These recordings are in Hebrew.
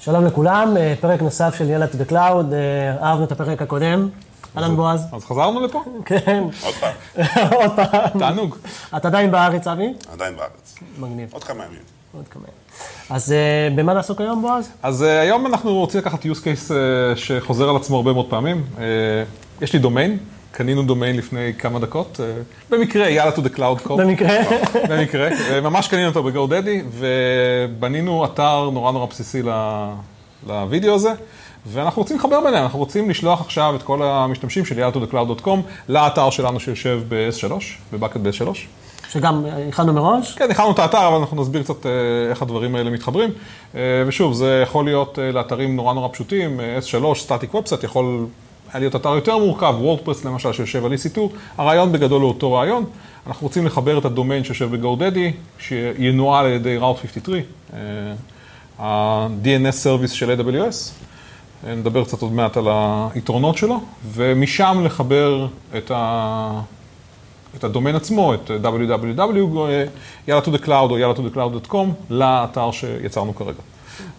שלום לכולם, אה, פרק נוסף של the cloud, אה, אהבנו את הפרק הקודם. אהלן בועז. אז חזרנו לפה? כן, עוד פעם, עוד פעם. תענוג. אתה עדיין בארץ, אבי? עדיין בארץ. מגניב, עוד כמה ימים. עוד כמה. אז אה, במה נעסוק היום, בועז? אז uh, היום אנחנו רוצים לקחת use case uh, שחוזר על עצמו הרבה מאוד פעמים. יש לי דומיין, קנינו דומיין לפני כמה דקות, uh, במקרה, יאללה to the cloud code. במקרה. במקרה, uh, ממש קנינו אותו ב-GoDaddy, ובנינו אתר נורא נורא בסיסי לוידאו הזה, ואנחנו רוצים לחבר ביניהם, אנחנו רוצים לשלוח עכשיו את כל המשתמשים של יאללה to the cloud.com לאתר שלנו שיושב ב-S3, ב bucket ב-S3. שגם אה, הכנו מראש. כן, הכנו את האתר, אבל אנחנו נסביר קצת אה, איך הדברים האלה מתחברים. אה, ושוב, זה יכול להיות אה, לאתרים נורא נורא פשוטים, אה, S3, static website, יכול היה להיות אתר יותר מורכב, WordPress למשל שיושב על EC2, הרעיון בגדול הוא אותו רעיון. אנחנו רוצים לחבר את הדומיין שיושב ב-GoDaddy, שינוהל על ידי Route 53, אה, ה-DNS Service של AWS. אה, נדבר קצת עוד מעט על היתרונות שלו, ומשם לחבר את ה... את הדומיין עצמו, את www, יאללה to the cloud או יאללה to the cloud.com, לאתר שיצרנו כרגע.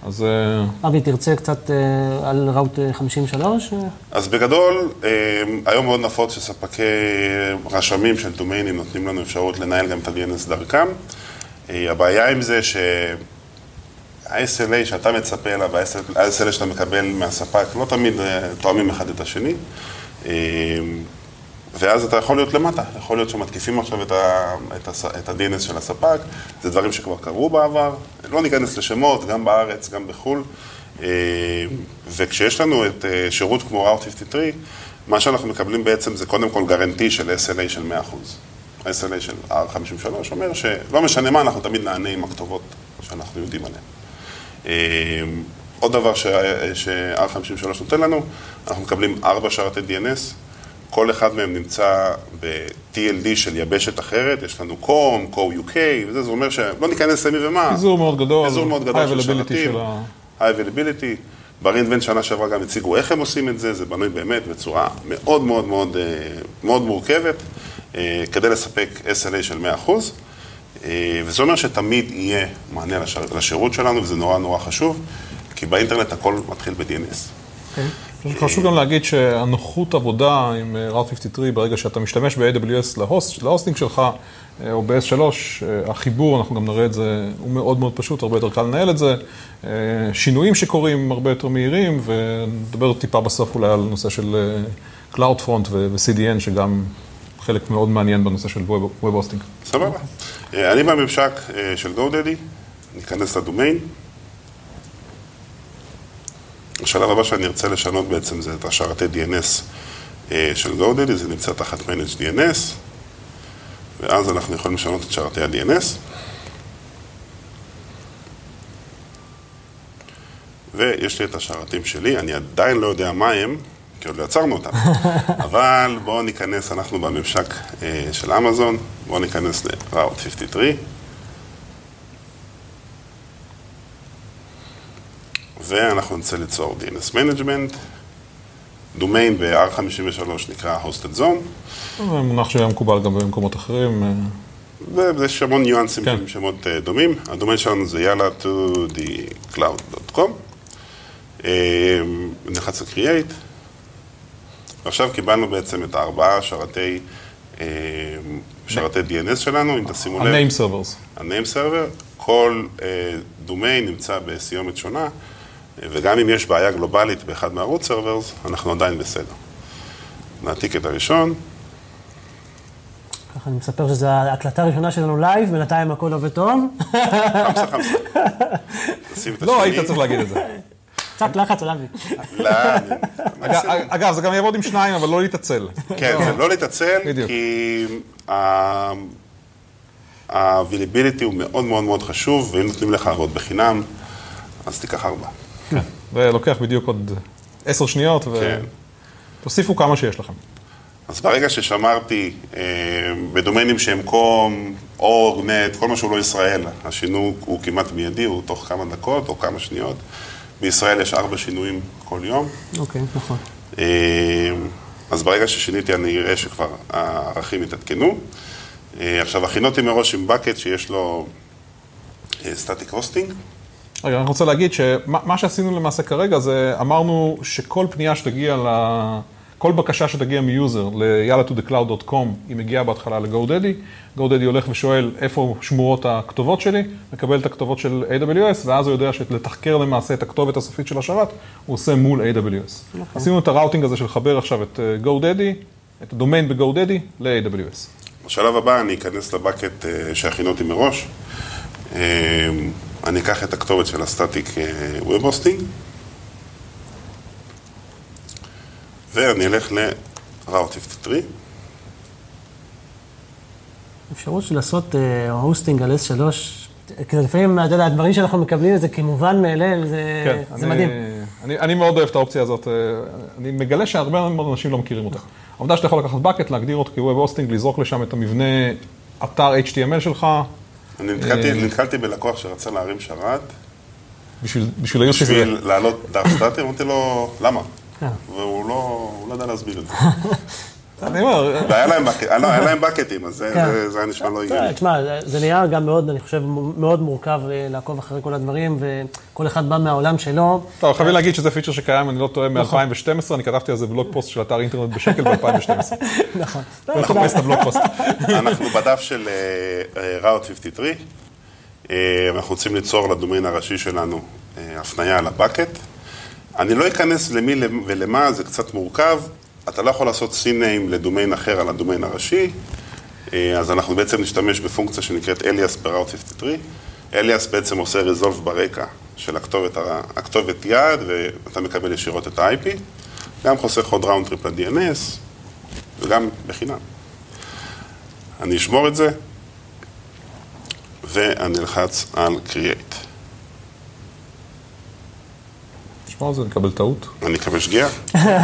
אז אה, אבי, תרצה קצת אה, על ראוט אה, 53? אה? אז בגדול, היום מאוד נפוץ שספקי רשמים של דומיינים נותנים לנו אפשרות לנהל גם את ה-DNS דרכם. הבעיה עם זה שה-SLA שאתה מצפה אליו, וה-SLA שאתה מקבל מהספק, לא תמיד תואמים אחד את השני. ואז אתה יכול להיות למטה, יכול להיות שמתקיפים עכשיו את, ה, את, הס, את ה-DNS של הספק, זה דברים שכבר קרו בעבר, לא ניכנס לשמות, גם בארץ, גם בחו"ל, אה, וכשיש לנו את אה, שירות כמו Route 53, מה שאנחנו מקבלים בעצם זה קודם כל גרנטי של SLA של 100%. ה-SLA של R53 אומר שלא משנה מה, אנחנו תמיד נענה עם הכתובות שאנחנו יודעים עליהן. אה, עוד דבר ש- ש-R53 נותן לנו, אנחנו מקבלים ארבע שרתי DNS, כל אחד מהם נמצא ב-TLD של יבשת אחרת, יש לנו COM, CO UK, וזה, זה אומר שלא ניכנס למי ומה. פיזור מאוד גדול, פיזור מאוד גדול של שרתים, של ה... high availability. ברינבנט שנה שעברה גם הציגו איך הם עושים את זה, זה בנוי באמת בצורה מאוד מאוד מאוד, אה, מאוד מורכבת, אה, כדי לספק SLA של 100%. אה, וזה אומר שתמיד יהיה מענה לשיר, לשירות שלנו, וזה נורא נורא חשוב, כי באינטרנט הכל מתחיל ב-DNS. חשוב גם להגיד שהנוחות עבודה עם אה, Route 53, ברגע שאתה משתמש ב-AWS להוסט, להוסטינג שלך, אה, או ב-S3, אה, החיבור, אנחנו גם נראה את זה, הוא מאוד מאוד פשוט, הרבה יותר קל לנהל את זה. שינויים שקורים הרבה יותר מהירים, ונדבר טיפה בסוף אולי על נושא של CloudFront ו-CDN, שגם חלק מאוד מעניין בנושא של Web Hosting. סבבה. אני בממשק של GoDaddy, ניכנס לדומיין. השלב הבא שאני ארצה לשנות בעצם זה את השרתי DNS אה, של GoDaddy, זה נמצא תחת Manage DNS, ואז אנחנו יכולים לשנות את שרתי ה-DNS. ויש לי את השרתים שלי, אני עדיין לא יודע מה הם, כי עוד לא יצרנו אותם. אבל בואו ניכנס, אנחנו בממשק אה, של אמזון, בואו ניכנס ל-Route 53. ואנחנו נרצה ליצור DNS Management. דומיין ב-R53 נקרא Hosted Zone, זה מונח שהיה מקובל גם במקומות אחרים. אה, ויש המון ניואנסים כן. של שמות אה, דומים. הדומיין שלנו זה יאללה to the cloud.com. אה, נלחץ ל-Create. ועכשיו קיבלנו בעצם את הארבעה שרתי, אה, שרתי DNS שלנו, אם תשימו לב. ה-name servers. ה-name server, כל אה, דומיין נמצא בסיומת שונה, אה, וגם אם יש בעיה גלובלית באחד מה root servers, אנחנו עדיין בסדר. נעתיק את הראשון, ככה אני מספר שזו ההקלטה הראשונה שלנו לייב, בינתיים הכל עובד טוב. חמסה חמסה. לא. היית צריך להגיד את זה. קצת לחץ על אבי. לא, אגב- זה גם יעבוד עם שניים, אבל לא להתעצל. כן, זה לא להתעצל. כי ה- ה-availability הוא מאוד מאוד מאוד חשוב, ואם נותנים לך לעבוד בחינם, אז תיקח ארבע. זה לוקח בדיוק עוד עשר שניות, כן. ותוסיפו כמה שיש לכם. אז ברגע ששמרתי אה, בדומיינים שהם קום, אורג, נט, כל מה שהוא לא ישראל, השינוי הוא כמעט מיידי, הוא תוך כמה דקות או כמה שניות. בישראל יש ארבע שינויים כל יום. אוקיי, נכון. אה, אז ברגע ששיניתי אני אראה שכבר הערכים התעדכנו. אה, עכשיו, הכינותי מראש עם bucket שיש לו סטטיק הוסטינג. רגע, אני רוצה להגיד שמה מה שעשינו למעשה כרגע זה אמרנו שכל פנייה שתגיע ל... כל בקשה שתגיע מ user ל-yalla2thecloud.com, היא מגיעה בהתחלה ל-GoDaddy, GoDaddy הולך ושואל איפה שמורות הכתובות שלי, מקבל את הכתובות של AWS, ואז הוא יודע שלתחקר למעשה את הכתובת הסופית של השרת, הוא עושה מול AWS. עשינו את ה routing הזה של לחבר עכשיו את אה, GoDaddy, את הדומיין ב-GoDaddy ל-AWS. בשלב הבא אני אכנס ל bucket אה, שהכינו אותי מראש. אה, אני אקח את הכתובת של ה static web hosting, ואני אלך ל-Route 53. אפשרות של לעשות hosting על S3, כי לפעמים, אתה יודע, הדברים שאנחנו מקבלים את זה כמובן מאליו, זה, כן, זה אני, מדהים. אני, אני מאוד אוהב את האופציה הזאת. אה, אני מגלה שהרבה מאוד אנשים לא מכירים אותה. העובדה שאתה יכול לקחת bucket, להגדיר אותו כ web hosting, לזרוק לשם את המבנה אתר HTML שלך, אני נתקלתי, אה. נתקלתי בלקוח שרצה להרים שרת, בשביל, בשביל היוס הזה. בשביל להעלות דף סטטי, אמרתי לו, למה? כן. והוא לא, הוא לא יודע להסביר את זה. אני אומר, אה, לא, היה להם בקטים, אז זה- כן. היה נשמע לא הגיוני. תשמע, זה- נהיה גם מאוד, אני חושב, מאוד מורכב אה, לעקוב אחרי כל הדברים, וכל אחד בא מהעולם שלו. טוב, חייבים להגיד שזה פיצ'ר שקיים, אני לא טועה, מ-2012, אני כתבתי על זה בלוג פוסט של אתר אינטרנט בשקל ב-2012. נכון. לחפש את הבלוג פוסט. אנחנו בדף של אה, אה, Route 53, אה, ואנחנו רוצים ליצור לדומיין הראשי שלנו אה, הפנייה לבקט. אני לא אכנס למי ולמה, זה קצת מורכב. אתה לא יכול לעשות C-name לדומיין אחר על הדומיין הראשי, אה, אז אנחנו בעצם נשתמש בפונקציה שנקראת אליאס ב-Route 53. אליאס בעצם עושה resolve ברקע של הכתובת, הכתובת יעד, ואתה מקבל ישירות את ה-IP. גם חוסך עוד round trip ל-DNS, וגם בחינם. אני אשמור את זה, ואני אלחץ על Create. תשמע על זה, נקבל טעות. אני אקבל שגיאה,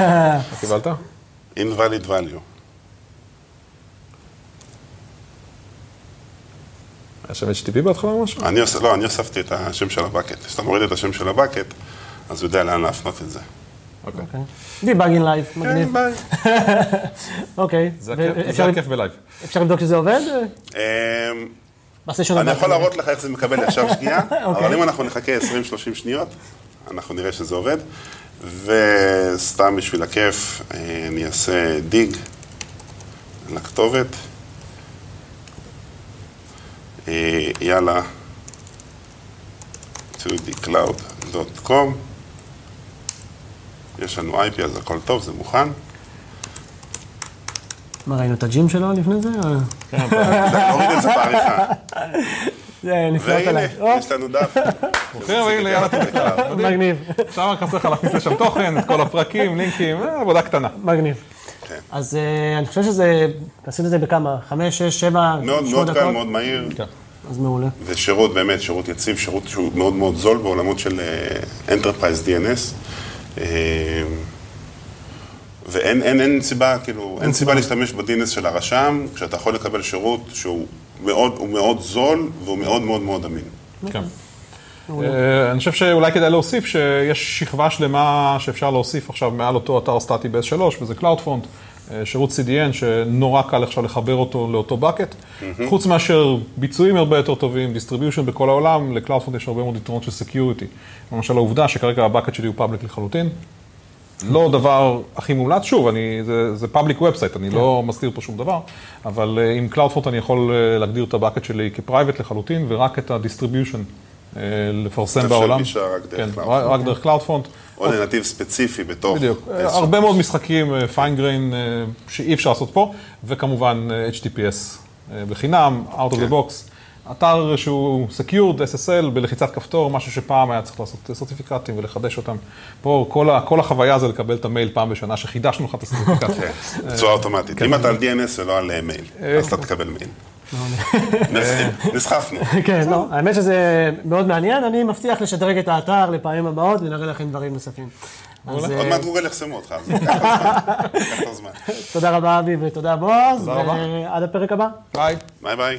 קיבלת? Invalid value. היה שם HTTP בהתחלה או משהו? אני עושה, לא, אני הוספתי את השם של ה bucket. כשאתה מוריד את השם של ה bucket, אז הוא יודע לאן להפנות את זה. אוקיי. debugging live, מגניב. כן, ביי. אוקיי. זה הכיף- בלייב. אפשר לבדוק שזה עובד? אמ, אני. יכול להראות לך איך זה מקבל ישר שגיאה, אוקיי. אבל אם אנחנו נחכה 20-30 שניות, אנחנו נראה שזה עובד. וסתם בשביל הכיף, אה, אני אעשה dig לכתובת. אה, יאללה, to thecloud.com. יש לנו IP, אז הכל טוב, זה מוכן. מה, ראינו את הג'ים שלו לפני זה? או- נוריד את זה בעריכה. זה נפלט והנה, עליי. או, יש לנו דף. כן, והנה, יאללה, תודה. מגניב, עכשיו רק חסר לך להכניס לשם תוכן, את כל הפרקים, לינקים, אה, עבודה קטנה. מגניב. כן. אז אה, אני חושב שזה, עשינו את זה בכמה? חמש, שש, שבע, מאוד שמונה מאוד קל, דקות? מאוד מהיר. כן. אז מעולה. ושירות, באמת, שירות יציב, שירות שהוא מאוד מאוד זול בעולמות של אה, Enterprise DNS. ואין אין, אין סיבה, כאילו, אין סיבה להשתמש ב-DNS של הרשם, כשאתה יכול לקבל שירות שהוא מאוד, מאוד זול והוא מאוד מאוד מאוד אמין. כן. אה, אני חושב שאולי כדאי להוסיף שיש שכבה שלמה שאפשר להוסיף עכשיו מעל אותו אתר סטטי ב-S3, וזה CloudFront, אה, שירות CDN, שנורא קל עכשיו לחבר אותו לאותו bucket. חוץ מאשר ביצועים הרבה יותר טובים, distribution בכל העולם, ל-CloudFront יש הרבה מאוד יתרונות של Security. למשל העובדה שכרגע ה-bucket שלי הוא פאבליק לחלוטין. לא דבר הכי מומלץ, שוב, אני, זה, זה public website, אני לא מסתיר פה שום דבר, אבל uh, עם CloudFront אני יכול uh, להגדיר את הבקט שלי כפרייבט לחלוטין, ורק את ה-distribution uh, לפרסם אפשר בעולם. גישה רק דרך כן, CloudFront. רק, דרך CloudFront. או לנתיב ספציפי בתוך... בדיוק. S3. הרבה מאוד משחקים פיין גריין שאי אפשר לעשות פה, וכמובן אה, HTTPS אה, בחינם, out of כן. the box. אתר שהוא secured, SSL, בלחיצת כפתור, משהו שפעם היה צריך לעשות סרטיפיקטים ולחדש אותם. פה כל, ה, כל החוויה זה לקבל את המייל פעם בשנה שחידשנו לך את הסרטיפיקט. כן, בצורה אוטומטית. כן. אם אתה על DNS ולא על אה, מייל, אז אתה תקבל מייל. נס- נסחפנו. כן, לא, האמת שזה מאוד מעניין, אני מבטיח לשדרג את האתר לפעמים הבאות ונראה לכם דברים נוספים. אז עוד אה, מעט גוגל יחסמו אותך, אז ייקח לך זמן. ייקח לך זמן. תודה רבה אבי ותודה בועז. ועד הפרק הבא. ביי. ביי ביי.